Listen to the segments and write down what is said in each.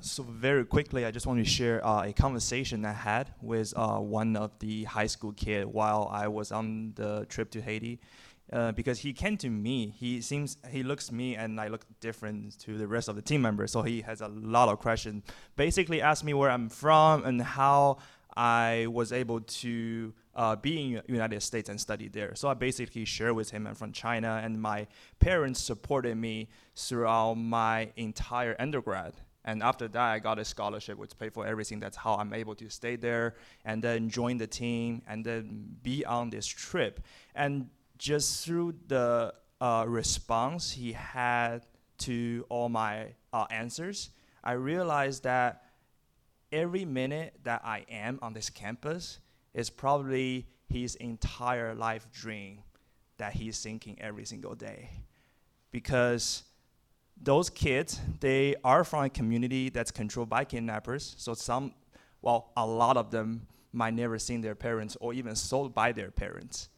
So very quickly, I just want to share uh, a conversation I had with uh, one of the high school kid while I was on the trip to Haiti. Uh, because he came to me, he seems he looks me and I look different to the rest of the team members. So he has a lot of questions. Basically, asked me where I'm from and how I was able to uh, be in United States and study there. So I basically shared with him I'm from China, and my parents supported me throughout my entire undergrad. And after that, I got a scholarship which paid for everything. That's how I'm able to stay there and then join the team and then be on this trip. And just through the uh, response he had to all my uh, answers, I realized that every minute that I am on this campus is probably his entire life dream that he's thinking every single day. Because those kids, they are from a community that's controlled by kidnappers. So some, well, a lot of them might never seen their parents or even sold by their parents.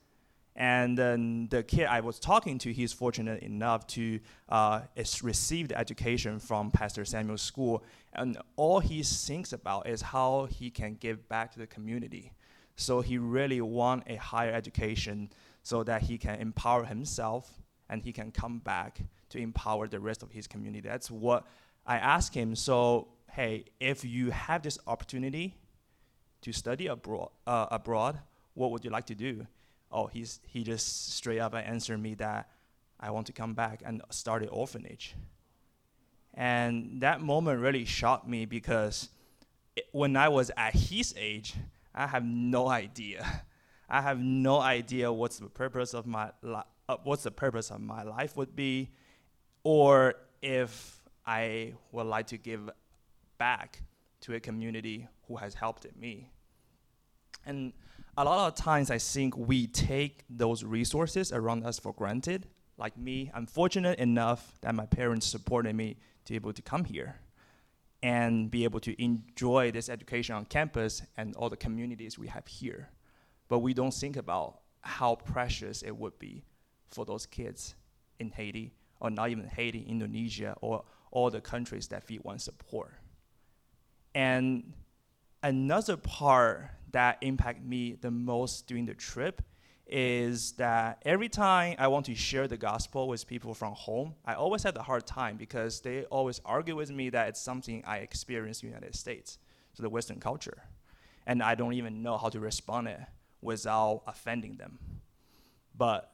And then the kid I was talking to, he's fortunate enough to uh, receive the education from Pastor Samuel's school. And all he thinks about is how he can give back to the community. So he really want a higher education so that he can empower himself and he can come back to empower the rest of his community. That's what I asked him. So, hey, if you have this opportunity to study abroad, uh, abroad, what would you like to do? Oh, he's, he just straight up answered me that I want to come back and start an orphanage. And that moment really shocked me because it, when I was at his age, I have no idea. I have no idea what's the purpose of my li- uh, what's the purpose of my life would be, or if I would like to give back to a community who has helped me. And a lot of times, I think we take those resources around us for granted. Like me, I'm fortunate enough that my parents supported me to be able to come here and be able to enjoy this education on campus and all the communities we have here. But we don't think about how precious it would be for those kids in Haiti, or not even Haiti, Indonesia, or all the countries that feed one support. And another part that impacted me the most during the trip is that every time I want to share the gospel with people from home, I always had a hard time because they always argue with me that it's something I experienced in the United States, so the Western culture. And I don't even know how to respond it without offending them. But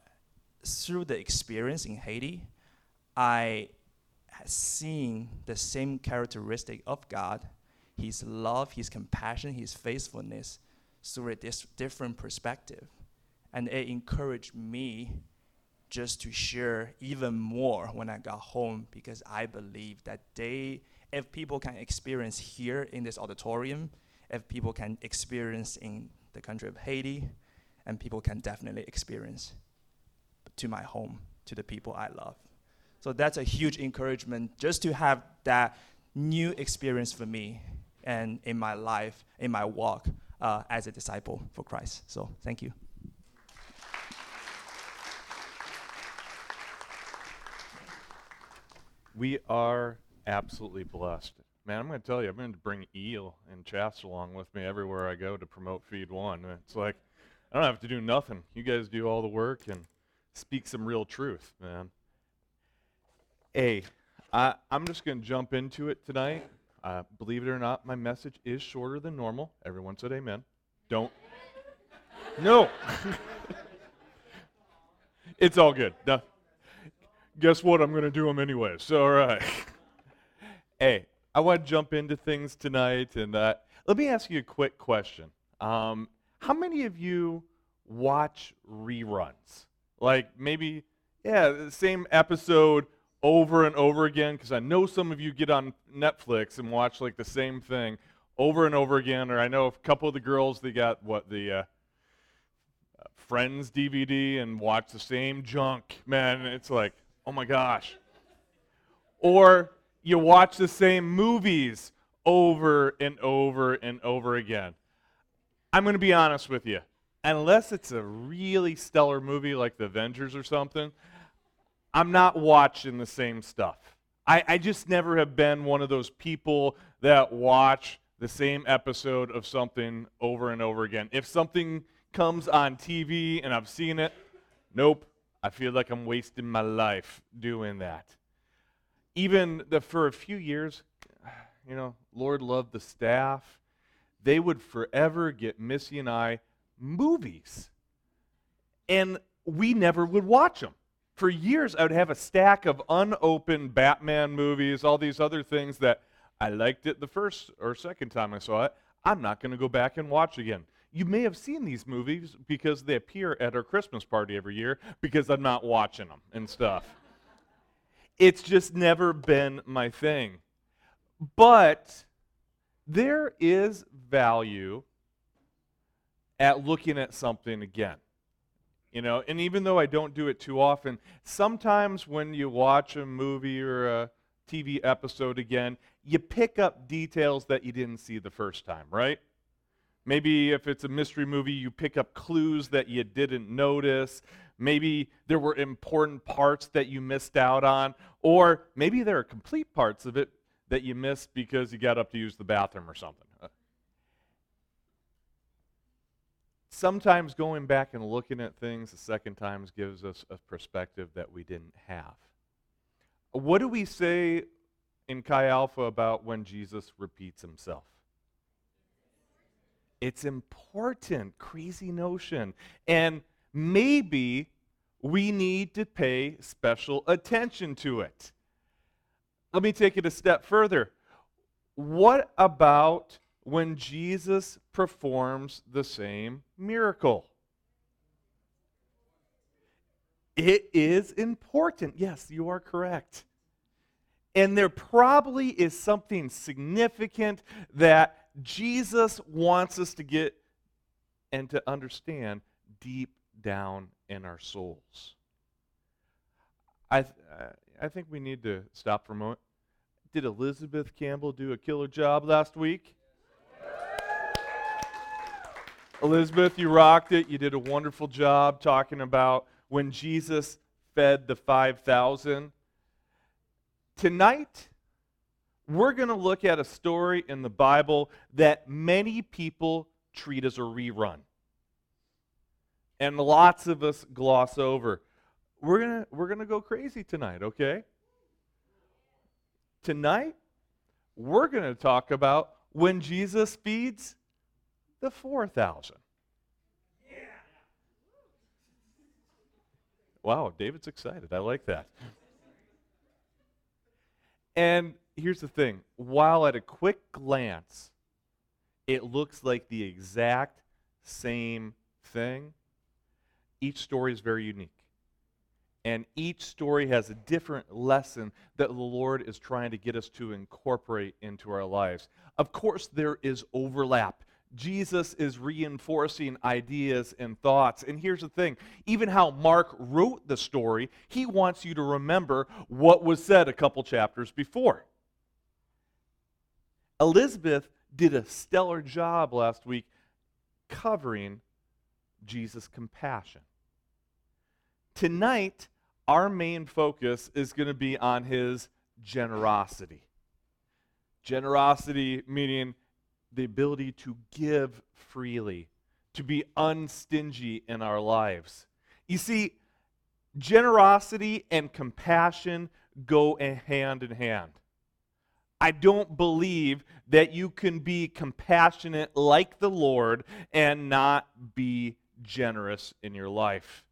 through the experience in Haiti, I seen the same characteristic of God, his love, his compassion, his faithfulness through a dis- different perspective and it encouraged me just to share even more when I got home because I believe that they, if people can experience here in this auditorium, if people can experience in the country of Haiti, and people can definitely experience to my home, to the people I love. So that's a huge encouragement just to have that new experience for me and in my life, in my walk uh, as a disciple for Christ. So thank you. We are absolutely blessed. Man, I'm going to tell you, I'm going to bring eel and chaffs along with me everywhere I go to promote Feed One. It's like, I don't have to do nothing. You guys do all the work and speak some real truth, man. Hey, I, I'm just going to jump into it tonight. Uh, believe it or not, my message is shorter than normal. Everyone said amen. Don't. No. it's all good. Guess what? I'm going to do them anyway. So, All right. hey, I want to jump into things tonight, and uh, let me ask you a quick question. Um, how many of you watch reruns? Like maybe, yeah, the same episode over and over again? Because I know some of you get on Netflix and watch like the same thing over and over again. Or I know a couple of the girls, they got what the uh, Friends DVD and watch the same junk. Man, it's like, Oh my gosh. Or you watch the same movies over and over and over again. I'm going to be honest with you. Unless it's a really stellar movie like The Avengers or something, I'm not watching the same stuff. I, I just never have been one of those people that watch the same episode of something over and over again. If something comes on TV and I've seen it, nope, I feel like I'm wasting my life doing that. Even the, for a few years, you know, Lord loved the staff. They would forever get Missy and I movies. And we never would watch them. For years, I would have a stack of unopened Batman movies, all these other things that I liked it the first or second time I saw it. I'm not going to go back and watch again. You may have seen these movies because they appear at our Christmas party every year because I'm not watching them and stuff. it's just never been my thing. But there is value at looking at something again. You know, and even though I don't do it too often, sometimes when you watch a movie or a TV episode again, you pick up details that you didn't see the first time, right? Maybe if it's a mystery movie, you pick up clues that you didn't notice. Maybe there were important parts that you missed out on. Or maybe there are complete parts of it that you missed because you got up to use the bathroom or something. Sometimes going back and looking at things a second time gives us a perspective that we didn't have. What do we say in Chi Alpha about when Jesus repeats himself? It's important, crazy notion. And maybe we need to pay special attention to it. Let me take it a step further. What about when Jesus performs the same miracle? It is important. Yes, you are correct. And there probably is something significant that Jesus wants us to get and to understand deep down in our souls. I, th- I think we need to stop for a moment. Did Elizabeth Campbell do a killer job last week? Elizabeth, you rocked it. You did a wonderful job talking about when Jesus fed the 5,000. Tonight, we're going to look at a story in the Bible that many people treat as a rerun. And lots of us gloss over. We're going we're going to go crazy tonight, okay? Tonight, we're going to talk about when Jesus feeds the 4,000. Yeah. Wow, David's excited. I like that. And here's the thing while at a quick glance, it looks like the exact same thing, each story is very unique. And each story has a different lesson that the Lord is trying to get us to incorporate into our lives. Of course, there is overlap. Jesus is reinforcing ideas and thoughts. And here's the thing even how Mark wrote the story, he wants you to remember what was said a couple chapters before. Elizabeth did a stellar job last week covering Jesus' compassion. Tonight, our main focus is going to be on his generosity. Generosity meaning the ability to give freely, to be unstingy in our lives. You see, generosity and compassion go hand in hand. I don't believe that you can be compassionate like the Lord and not be generous in your life.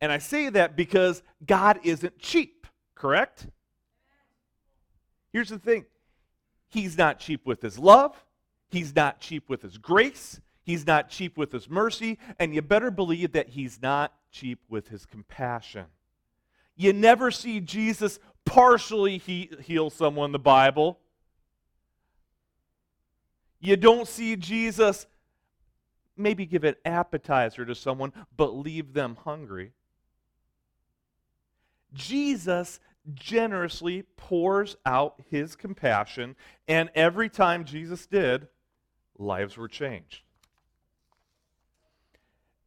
And I say that because God isn't cheap, correct? Here's the thing He's not cheap with His love, He's not cheap with His grace, He's not cheap with His mercy, and you better believe that He's not cheap with His compassion. You never see Jesus partially he- heal someone in the Bible. You don't see Jesus maybe give an appetizer to someone, but leave them hungry. Jesus generously pours out his compassion, and every time Jesus did, lives were changed.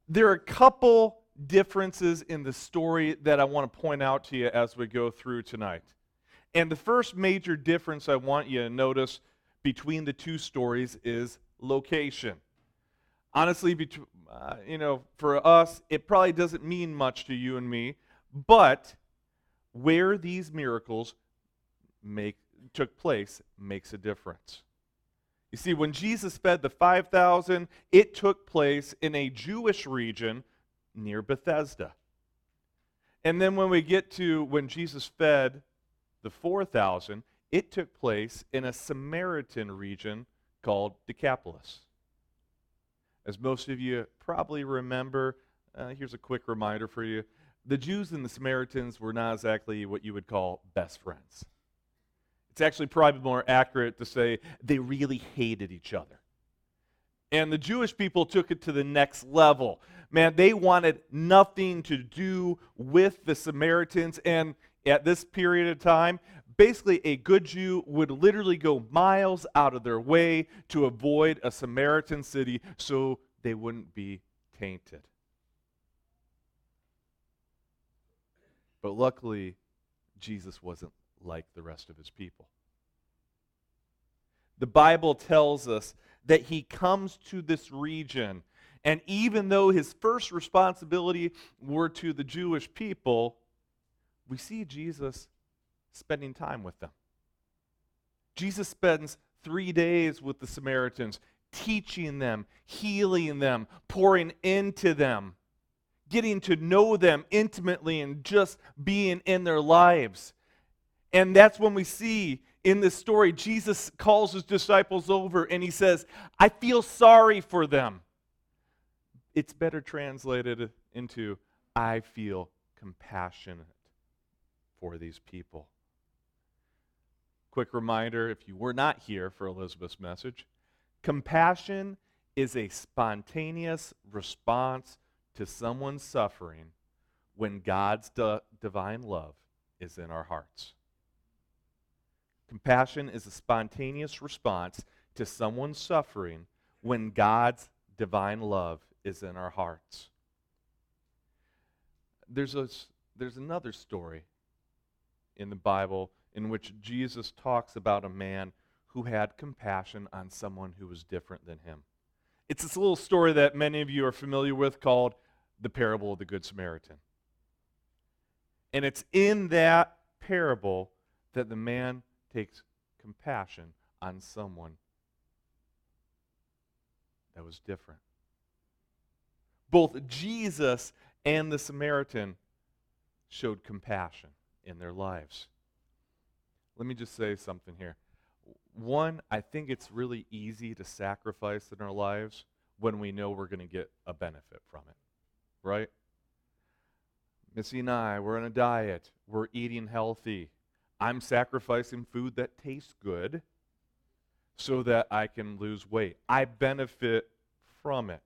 There are a couple differences in the story that I want to point out to you as we go through tonight. And the first major difference I want you to notice between the two stories is location. Honestly, between, uh, you know, for us, it probably doesn't mean much to you and me, but where these miracles make took place makes a difference. You see, when Jesus fed the 5,000, it took place in a Jewish region near Bethsaida. And then when we get to when Jesus fed the 4,000, it took place in a Samaritan region called Decapolis. As most of you probably remember, uh, here's a quick reminder for you the Jews and the Samaritans were not exactly what you would call best friends. It's actually probably more accurate to say they really hated each other. And the Jewish people took it to the next level. Man, they wanted nothing to do with the Samaritans. And at this period of time, basically a good Jew would literally go miles out of their way to avoid a Samaritan city so they wouldn't be tainted. But luckily, Jesus wasn't like the rest of his people. The Bible tells us that he comes to this region, and even though his first responsibility were to the Jewish people, we see Jesus spending time with them. Jesus spends three days with the Samaritans, teaching them, healing them, pouring into them, getting to know them intimately, and just being in their lives. And that's when we see in this story, Jesus calls his disciples over and he says, I feel sorry for them. It's better translated into, I feel compassionate for these people. Quick reminder if you were not here for Elizabeth's message, compassion is a spontaneous response to someone's suffering when God's d- divine love is in our hearts. Compassion is a spontaneous response to someone's suffering when God's divine love is in our hearts. There's, a, there's another story in the Bible in which Jesus talks about a man who had compassion on someone who was different than him. It's this little story that many of you are familiar with called the parable of the Good Samaritan. And it's in that parable that the man takes compassion on someone that was different. Both Jesus and the Samaritan showed compassion in their lives. Let me just say something here. One, I think it's really easy to sacrifice in our lives when we know we're going to get a benefit from it, right? Missy and I, we're on a diet. We're eating healthy. I'm sacrificing food that tastes good so that I can lose weight. I benefit from it.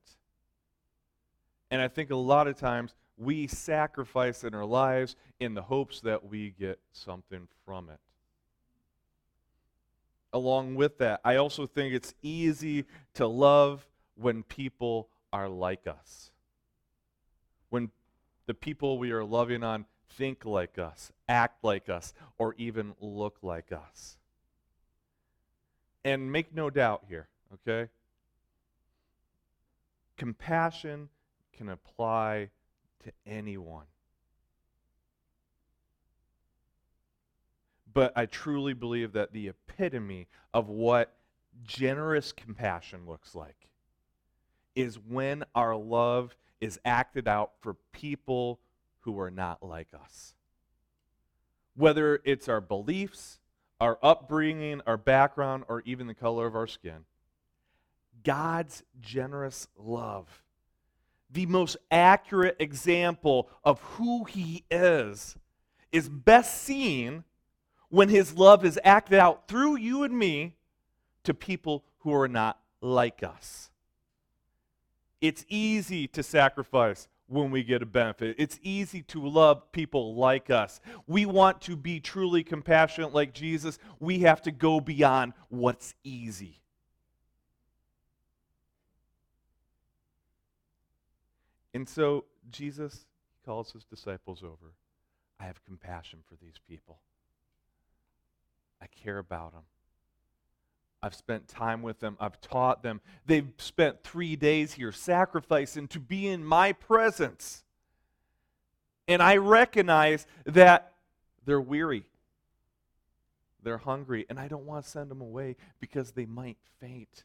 And I think a lot of times we sacrifice in our lives in the hopes that we get something from it. Along with that, I also think it's easy to love when people are like us. When the people we are loving on think like us, act like us, or even look like us. And make no doubt here, okay? Compassion can apply to anyone. But I truly believe that the epitome of what generous compassion looks like is when our love is acted out for people who are not like us. Whether it's our beliefs, our upbringing, our background, or even the color of our skin, God's generous love, the most accurate example of who He is, is best seen when His love is acted out through you and me to people who are not like us. It's easy to sacrifice when we get a benefit. It's easy to love people like us. We want to be truly compassionate like Jesus. We have to go beyond what's easy. And so Jesus calls his disciples over. I have compassion for these people. I care about them. I've spent time with them. I've taught them. They've spent three days here sacrificing to be in my presence. And I recognize that they're weary. They're hungry. And I don't want to send them away because they might faint.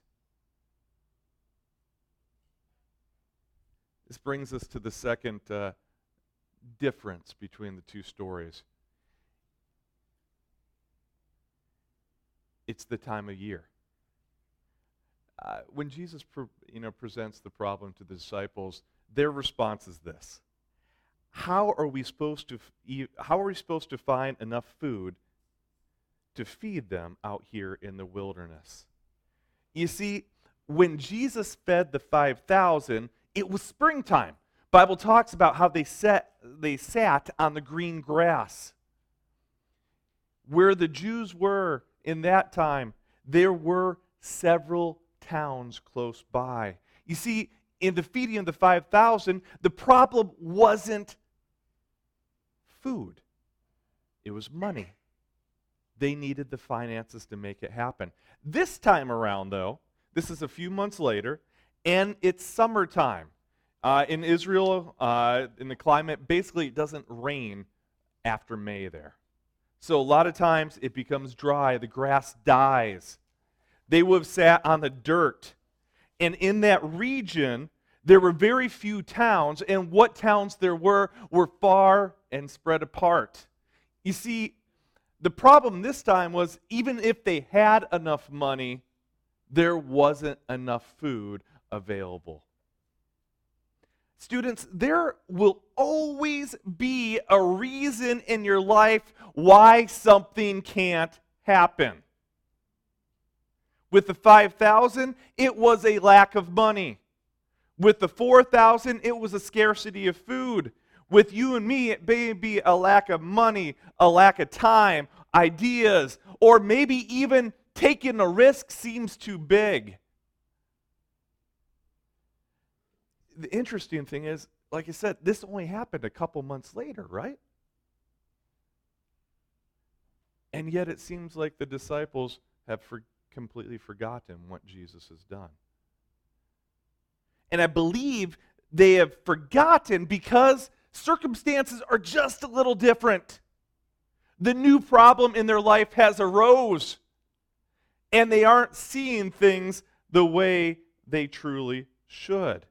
This brings us to the second uh, difference between the two stories. It's the time of year. Uh, when Jesus pre- you know, presents the problem to the disciples, their response is this How are we supposed to, how are we supposed to find enough food to feed them out here in the wilderness? You see, when Jesus fed the 5,000, it was springtime. Bible talks about how they they sat on the green grass. Where the Jews were in that time, there were several towns close by. You see, in the feeding of the 5,000, the problem wasn't food, it was money. They needed the finances to make it happen. This time around, though, this is a few months later, and it's summertime. Uh, in Israel, uh, in the climate, basically it doesn't rain after May there. So a lot of times it becomes dry, the grass dies. They would have sat on the dirt. And in that region, there were very few towns, and what towns there were were far and spread apart. You see, the problem this time was even if they had enough money, there wasn't enough food available. Students, there will always be a reason in your life why something can't happen. With the 5,000, it was a lack of money. With the 4,000, it was a scarcity of food. With you and me, it may be a lack of money, a lack of time, ideas, or maybe even taking a risk seems too big. the interesting thing is, like I said, this only happened a couple months later, right? And yet it seems like the disciples have for, completely forgotten what Jesus has done. And I believe they have forgotten because circumstances are just a little different. The new problem in their life has arose, and they aren't seeing things the way they truly should.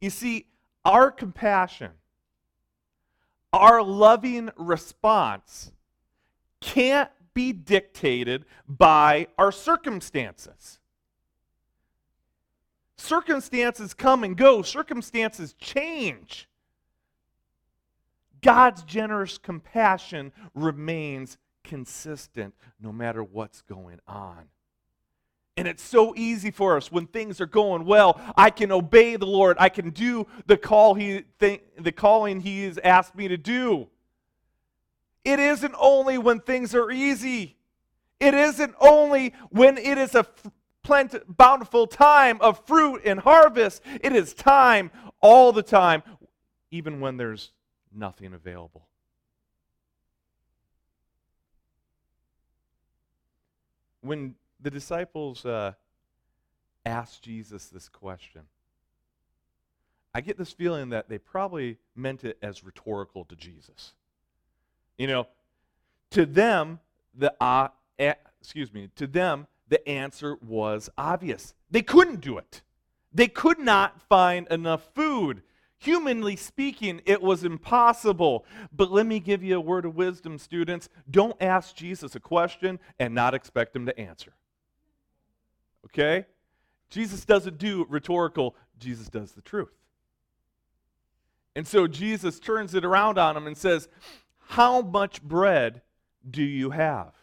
You see, our compassion, our loving response can't be dictated by our circumstances. Circumstances come and go, circumstances change. God's generous compassion remains consistent no matter what's going on. And it's so easy for us when things are going well. I can obey the Lord. I can do the call he th- the calling he has asked me to do. It isn't only when things are easy. It isn't only when it is a plenty, bountiful time of fruit and harvest. It is time all the time, even when there's nothing available. When the disciples uh, asked Jesus this question. I get this feeling that they probably meant it as rhetorical to Jesus. You know, to them, the uh, excuse me, to them, the answer was obvious. They couldn't do it. They could not find enough food. Humanly speaking, it was impossible. But let me give you a word of wisdom, students. Don't ask Jesus a question and not expect him to answer. Okay? Jesus doesn't do rhetorical, Jesus does the truth. And so Jesus turns it around on him and says, How much bread do you have?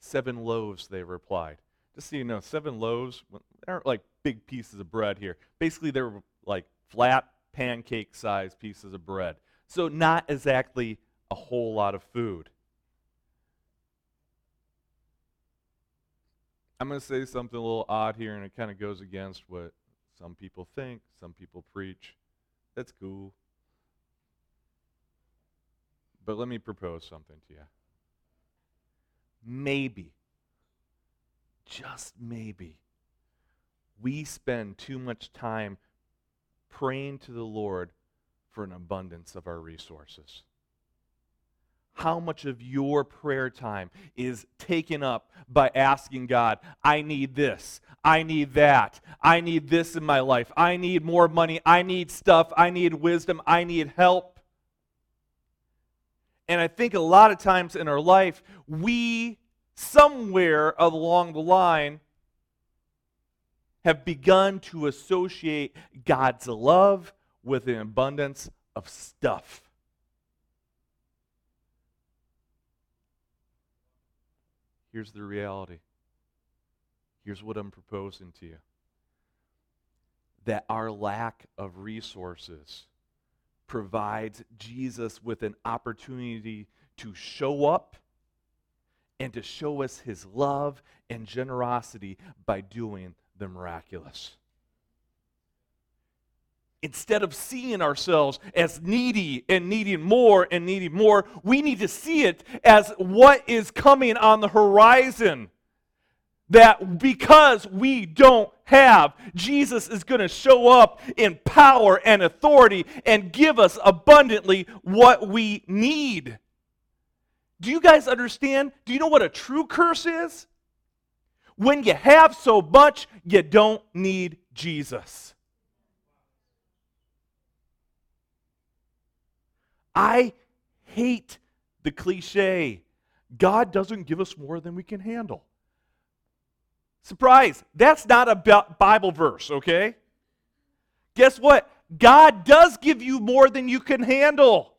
Seven loaves, they replied. Just so you know, seven loaves aren't like big pieces of bread here. Basically, they're like flat pancake sized pieces of bread. So, not exactly a whole lot of food. I'm going to say something a little odd here, and it kind of goes against what some people think, some people preach. That's cool. But let me propose something to you. Maybe, just maybe, we spend too much time praying to the Lord for an abundance of our resources how much of your prayer time is taken up by asking God, I need this, I need that, I need this in my life, I need more money, I need stuff, I need wisdom, I need help. And I think a lot of times in our life, we, somewhere along the line, have begun to associate God's love with an abundance of stuff. Here's the reality. Here's what I'm proposing to you that our lack of resources provides Jesus with an opportunity to show up and to show us his love and generosity by doing the miraculous instead of seeing ourselves as needy and needing more and needing more, we need to see it as what is coming on the horizon. That because we don't have, Jesus is going to show up in power and authority and give us abundantly what we need. Do you guys understand? Do you know what a true curse is? When you have so much, you don't need Jesus. I hate the cliche God doesn't give us more than we can handle. Surprise, that's not a Bible verse, okay? Guess what? God does give you more than you can handle.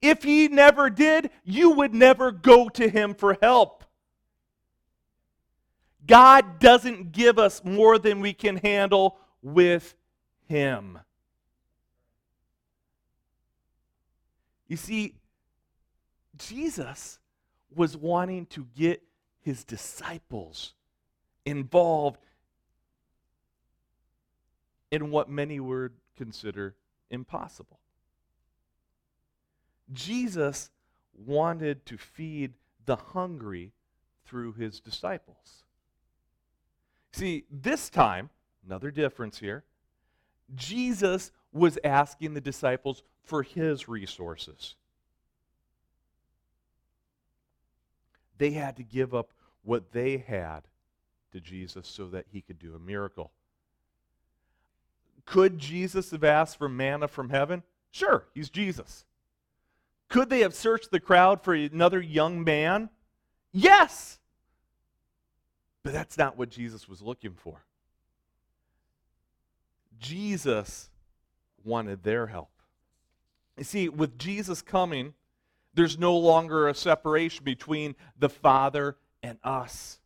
If He never did, you would never go to Him for help. God doesn't give us more than we can handle with Him. You see, Jesus was wanting to get his disciples involved in what many would consider impossible. Jesus wanted to feed the hungry through his disciples. See, this time, another difference here, Jesus was asking the disciples for his resources. They had to give up what they had to Jesus so that he could do a miracle. Could Jesus have asked for manna from heaven? Sure, he's Jesus. Could they have searched the crowd for another young man? Yes. But that's not what Jesus was looking for. Jesus wanted their help. You see, with Jesus coming, there's no longer a separation between the Father and us.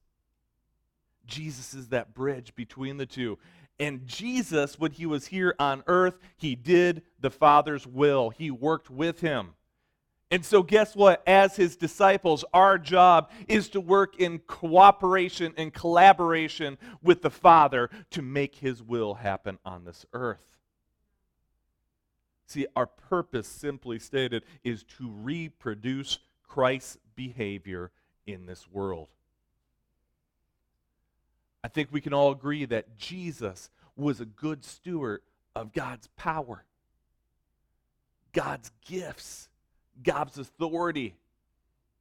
Jesus is that bridge between the two. And Jesus, when he was here on earth, he did the Father's will, he worked with him. And so, guess what? As his disciples, our job is to work in cooperation and collaboration with the Father to make his will happen on this earth. See, our purpose, simply stated, is to reproduce Christ's behavior in this world. I think we can all agree that Jesus was a good steward of God's power, God's gifts, God's authority.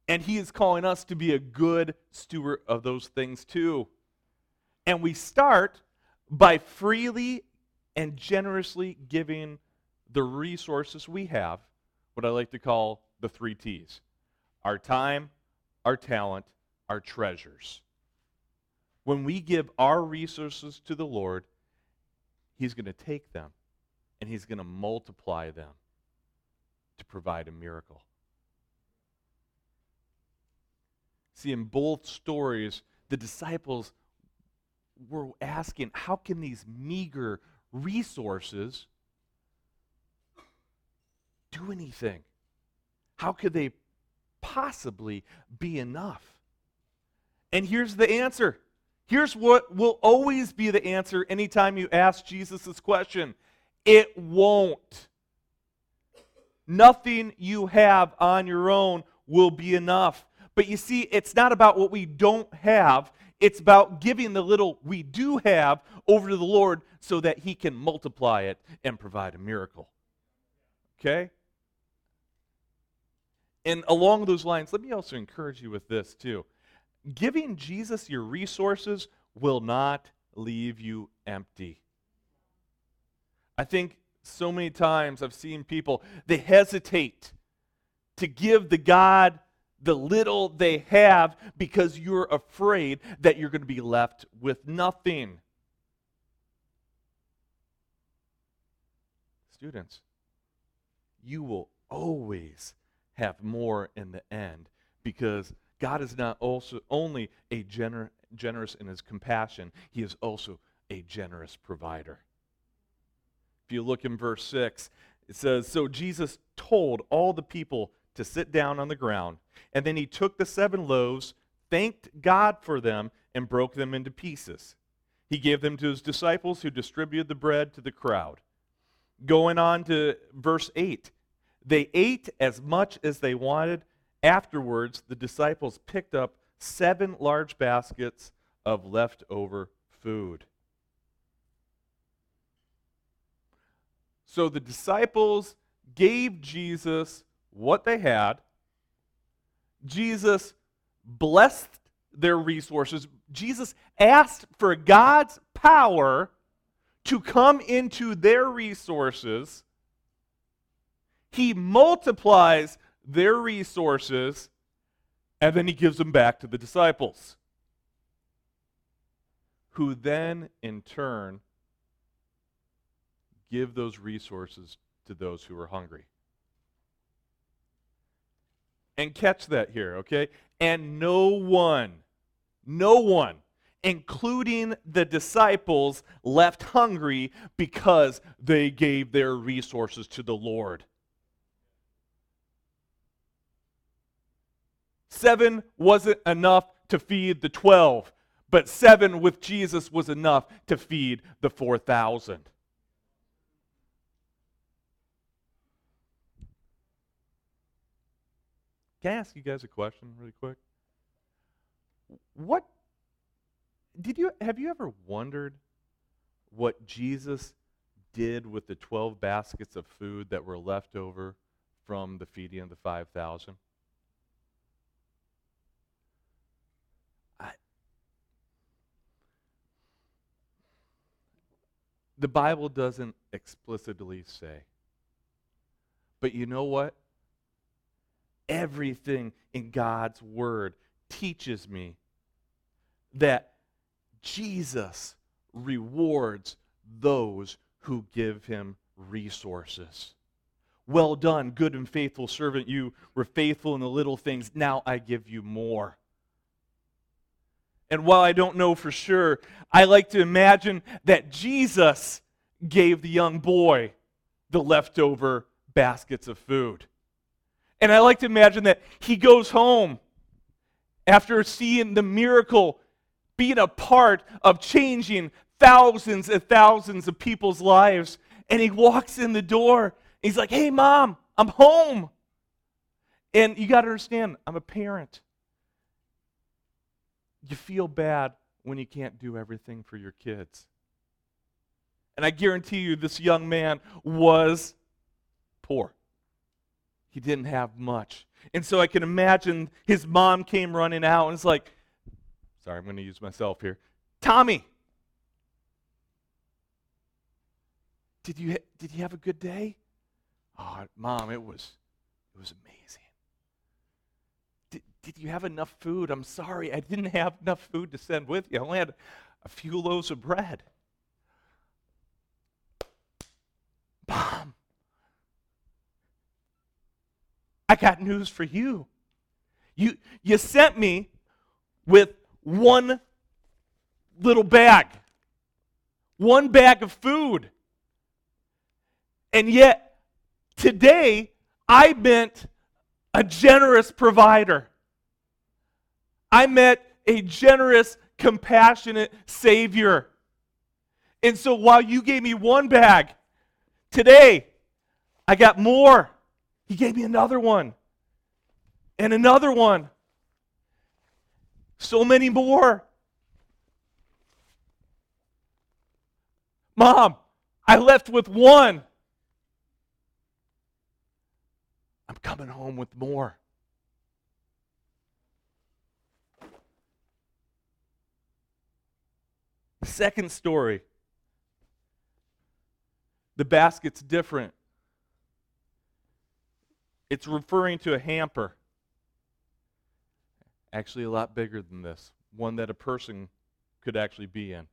And He is calling us to be a good steward of those things too. And we start by freely and generously giving the resources we have, what I like to call the three T's our time, our talent, our treasures. When we give our resources to the Lord, He's going to take them and He's going to multiply them to provide a miracle. See, in both stories, the disciples were asking, how can these meager resources do anything? How could they possibly be enough? And here's the answer. Here's what will always be the answer anytime you ask Jesus this question it won't. Nothing you have on your own will be enough. But you see, it's not about what we don't have, it's about giving the little we do have over to the Lord so that He can multiply it and provide a miracle. Okay? And along those lines, let me also encourage you with this too. Giving Jesus your resources will not leave you empty. I think so many times I've seen people, they hesitate to give the God the little they have because you're afraid that you're going to be left with nothing. Students, you will always have more in the end because God is not also only a gener- generous in his compassion, he is also a generous provider. If you look in verse 6, it says So Jesus told all the people to sit down on the ground. And then he took the seven loaves, thanked God for them, and broke them into pieces. He gave them to his disciples, who distributed the bread to the crowd. Going on to verse 8, they ate as much as they wanted. Afterwards, the disciples picked up seven large baskets of leftover food. So the disciples gave Jesus what they had. Jesus blessed their resources. Jesus asked for God's power to come into their resources. He multiplies their resources, and then he gives them back to the disciples, who then, in turn, give those resources to those who are hungry. And catch that here, okay? And no one, no one, including the disciples, left hungry because they gave their resources to the Lord. Seven wasn't enough to feed the 12, but seven with Jesus was enough to feed the 4,000. Can I ask you guys a question really quick? What did you have you ever wondered what Jesus did with the 12 baskets of food that were left over from the feeding of the 5,000? The Bible doesn't explicitly say. But you know what? everything in God's Word teaches me that Jesus rewards those who give him resources. Well done, good and faithful servant. You were faithful in the little things. Now I give you more. And while I don't know for sure, I like to imagine that Jesus gave the young boy the leftover baskets of food. And I like to imagine that he goes home after seeing the miracle being a part of changing thousands and thousands of people's lives. And he walks in the door. he's like, Hey, mom, I'm home. And you got to understand, I'm a parent. You feel bad when you can't do everything for your kids. And I guarantee you, this young man was poor. He didn't have much. And so I can imagine his mom came running out and it's like, sorry, I'm going to use myself here. Tommy, did you, did you have a good day? Oh, mom, it was, it was amazing. Did, you have enough food? I'm sorry, I didn't have enough food to send with you. I only had a few loaves of bread. Mom, I got news for you. You, you sent me with one little bag, one bag of food. And yet, today, I met a generous provider. I met a generous, compassionate Savior. And so while you gave me one bag, today, I got more. He gave me another one and another one. So many more. Mom, I left with one. I'm coming home with more. Second story the basket's different. It's referring to a hamper. Actually, a lot bigger than this, one that a person could actually be in.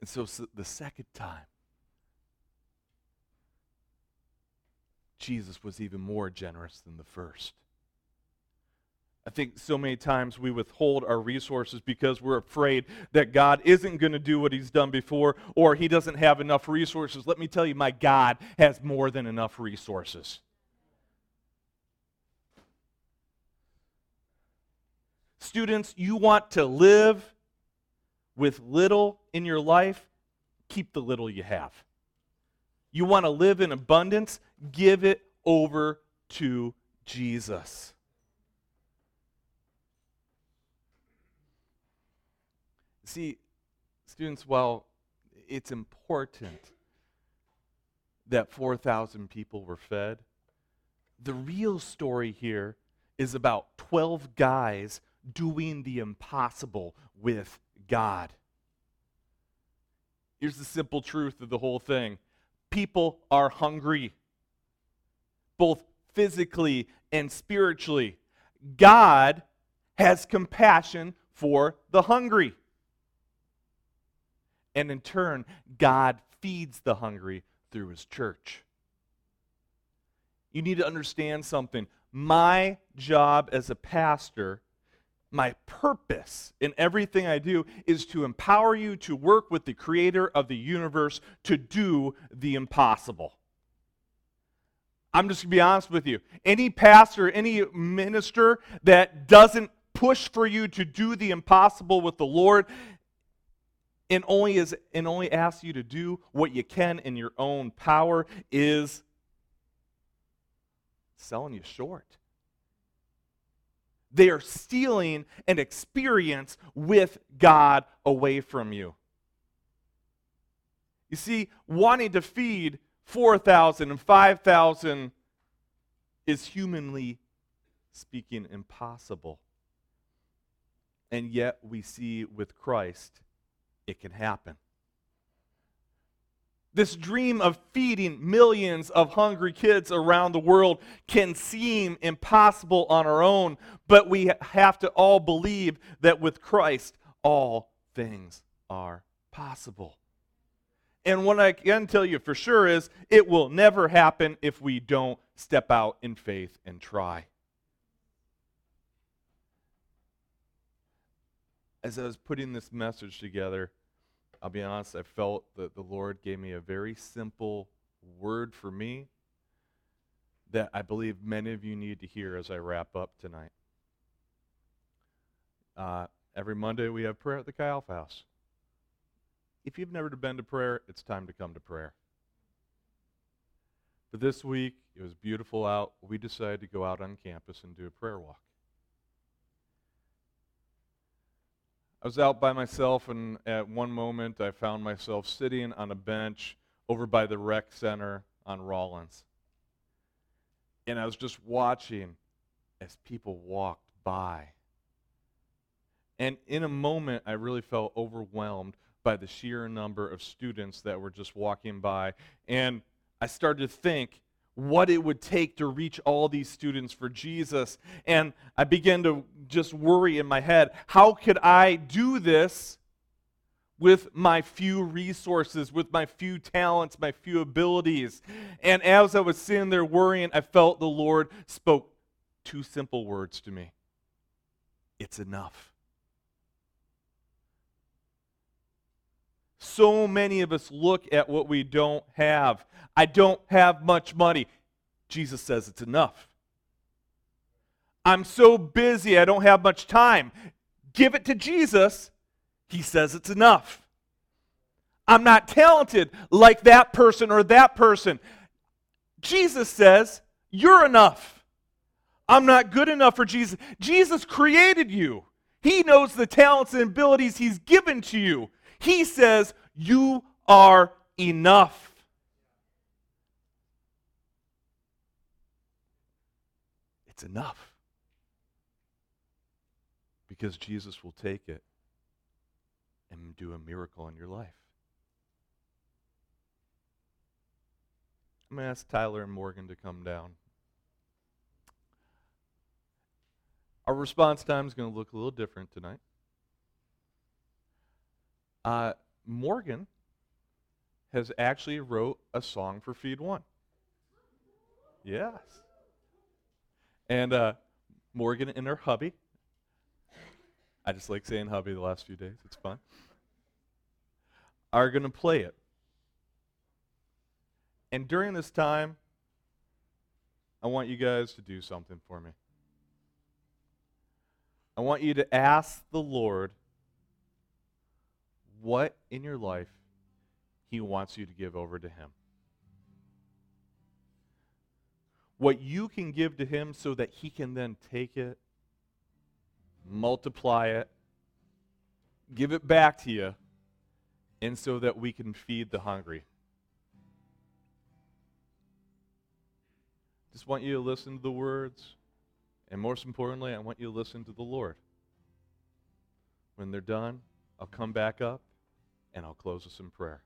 And so, so the second time, Jesus was even more generous than the first. I think so many times we withhold our resources because we're afraid that God isn't going to do what He's done before or He doesn't have enough resources. Let me tell you, my God has more than enough resources. Students, you want to live with little in your life, keep the little you have. You want to live in abundance, give it over to Jesus. See, students, while it's important that 4,000 people were fed, the real story here is about 12 guys doing the impossible with God. Here's the simple truth of the whole thing people are hungry, both physically and spiritually. God has compassion for the hungry. And in turn, God feeds the hungry through his church. You need to understand something. My job as a pastor my purpose in everything I do is to empower you to work with the creator of the universe to do the impossible. I'm just going to be honest with you. Any pastor, any minister that doesn't push for you to do the impossible with the Lord and only is and only asks you to do what you can in your own power is selling you short. They are stealing an experience with God away from you. You see, wanting to feed 4,000 and 5,000 is humanly speaking impossible. And yet we see with Christ it can happen. This dream of feeding millions of hungry kids around the world can seem impossible on our own, but we have to all believe that with Christ, all things are possible. And what I can tell you for sure is it will never happen if we don't step out in faith and try. As I was putting this message together, I'll be honest, I felt that the Lord gave me a very simple word for me that I believe many of you need to hear as I wrap up tonight. Uh, every Monday we have prayer at the Chi Alpha House. If you've never been to prayer, it's time to come to prayer. But this week, it was beautiful out. We decided to go out on campus and do a prayer walk. I was out by myself, and at one moment I found myself sitting on a bench over by the rec center on Rollins. And I was just watching as people walked by. And in a moment, I really felt overwhelmed by the sheer number of students that were just walking by. And I started to think, what it would take to reach all these students for Jesus. And I began to just worry in my head how could I do this with my few resources, with my few talents, my few abilities? And as I was sitting there worrying, I felt the Lord spoke two simple words to me It's enough. So many of us look at what we don't have. I don't have much money. Jesus says it's enough. I'm so busy, I don't have much time. Give it to Jesus. He says it's enough. I'm not talented like that person or that person. Jesus says, You're enough. I'm not good enough for Jesus. Jesus created you, He knows the talents and abilities He's given to you. He says, You are enough. It's enough. Because Jesus will take it and do a miracle in your life. I'm going to ask Tyler and Morgan to come down. Our response time is going to look a little different tonight. Uh, Morgan has actually wrote a song for Feed One. Yes. And uh, Morgan and her hubby. I just like saying hubby the last few days. It's fun. Are going to play it. And during this time, I want you guys to do something for me. I want you to ask the Lord what in your life He wants you to give over to Him. What you can give to Him so that He can then take it, multiply it, give it back to you, and so that we can feed the hungry. Just want you to listen to the words. And most importantly, I want you to listen to the Lord. When they're done, I'll come back up and I'll close us in prayer.